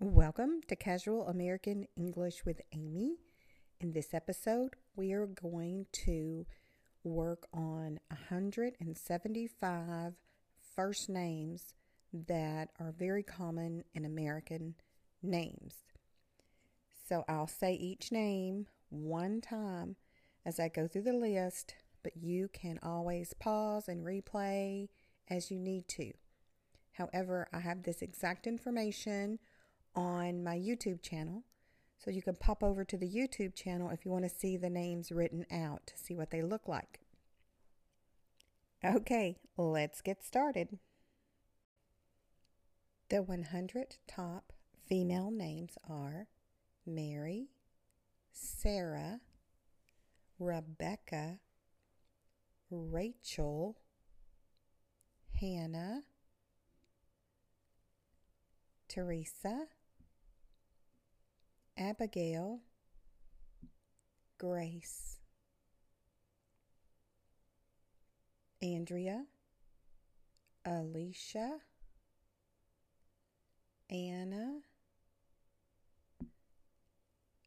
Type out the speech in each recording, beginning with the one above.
Welcome to Casual American English with Amy. In this episode, we are going to work on 175 first names that are very common in American names. So I'll say each name one time as I go through the list, but you can always pause and replay as you need to. However, I have this exact information on my YouTube channel. So you can pop over to the YouTube channel if you want to see the names written out to see what they look like. Okay, let's get started. The 100 top female names are Mary, Sarah, Rebecca, Rachel, Hannah, Teresa, Abigail, Grace, Andrea, Alicia, Anna,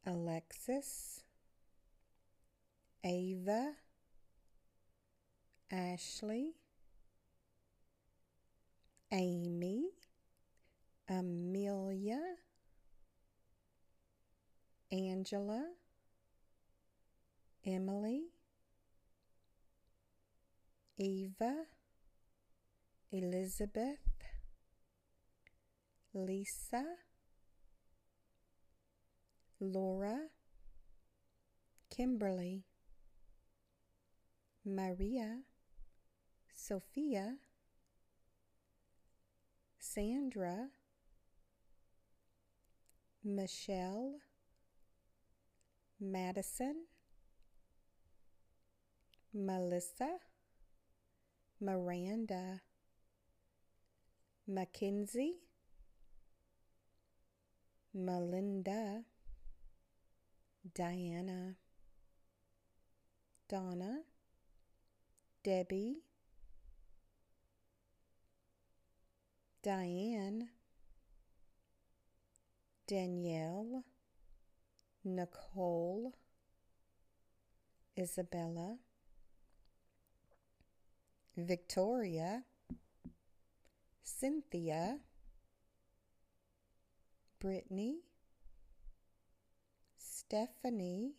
Alexis, Ava, Ashley, Amy, Amelia, Angela, Emily, Eva, Elizabeth, Lisa, Laura, Kimberly, Maria, Sophia, Sandra, Michelle, Madison, Melissa, Miranda, Mackenzie, Melinda, Diana, Donna, Debbie, Diane, Danielle, Nicole, Isabella, Victoria, Cynthia, Brittany, Stephanie,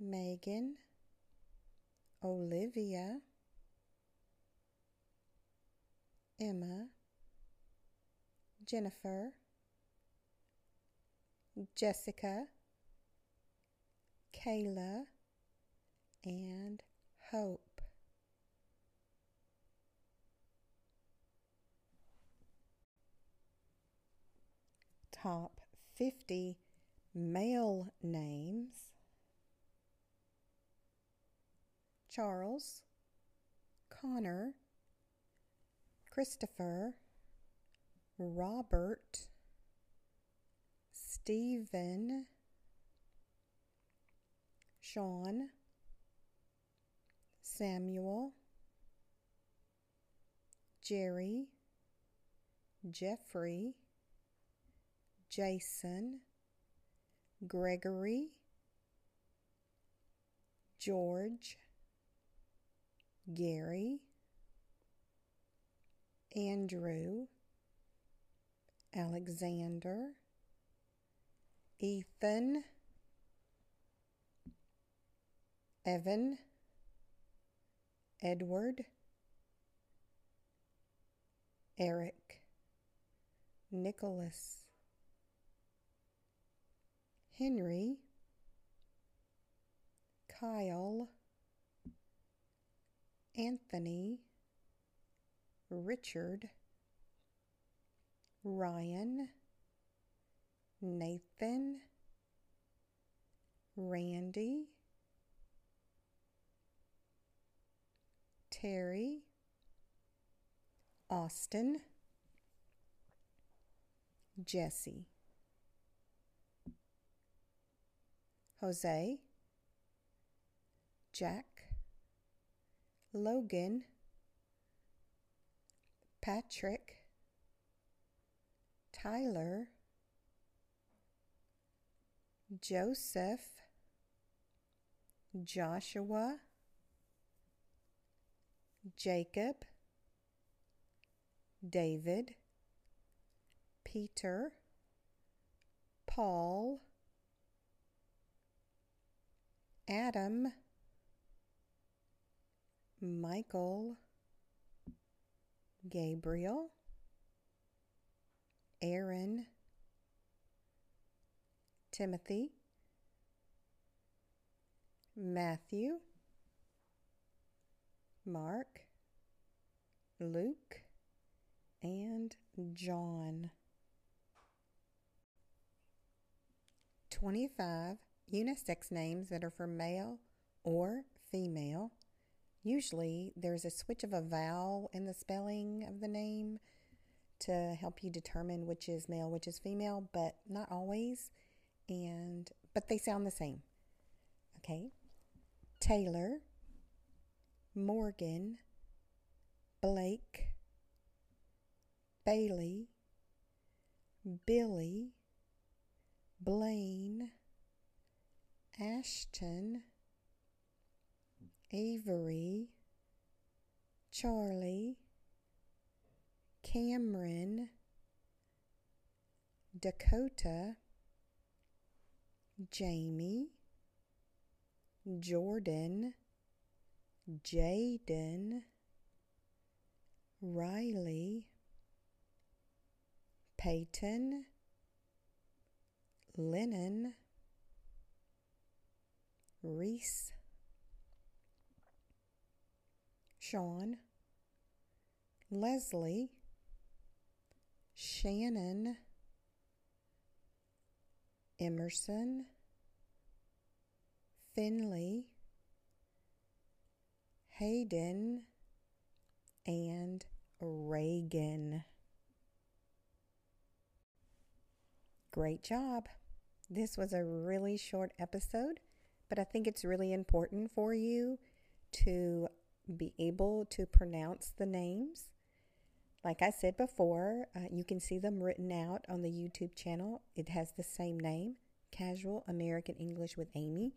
Megan, Olivia, Emma, Jennifer, Jessica, Kayla, and Hope. Top 50 male names Charles, Connor, Christopher, Robert, Stephen, Sean, Samuel, Jerry, Jeffrey, Jason, Gregory, George, Gary, Andrew, Alexander, Ethan, Evan, Edward, Eric, Nicholas, Henry, Kyle, Anthony, Richard, Ryan, Nathan, Randy, Terry, Austin, Jesse, Jose, Jack, Logan, Patrick, Tyler, Joseph, Joshua, Jacob, David, Peter, Paul, Adam, Michael, Gabriel, Aaron, Timothy, Matthew, Mark, Luke, and John. 25 unisex names that are for male or female. Usually there's a switch of a vowel in the spelling of the name to help you determine which is male, which is female, but not always. And but they sound the same. Okay. Taylor, Morgan, Blake, Bailey, Billy, Blaine, Ashton, Avery, Charlie, Cameron, Dakota, Jamie, Jordan, Jaden, Riley, Peyton, Lennon, Reese, Sean, Leslie, Shannon, Emerson, Finley, Hayden, and Reagan. Great job. This was a really short episode, but I think it's really important for you to be able to pronounce the names like I said before, uh, you can see them written out on the YouTube channel. It has the same name, Casual American English with Amy.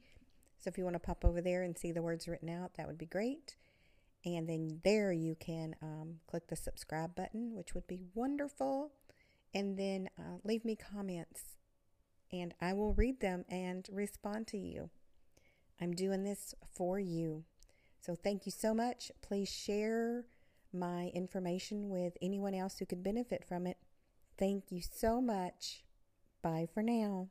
So if you want to pop over there and see the words written out, that would be great. And then there you can um, click the subscribe button, which would be wonderful. And then uh, leave me comments, and I will read them and respond to you. I'm doing this for you. So thank you so much. Please share my information with anyone else who could benefit from it. Thank you so much. Bye for now.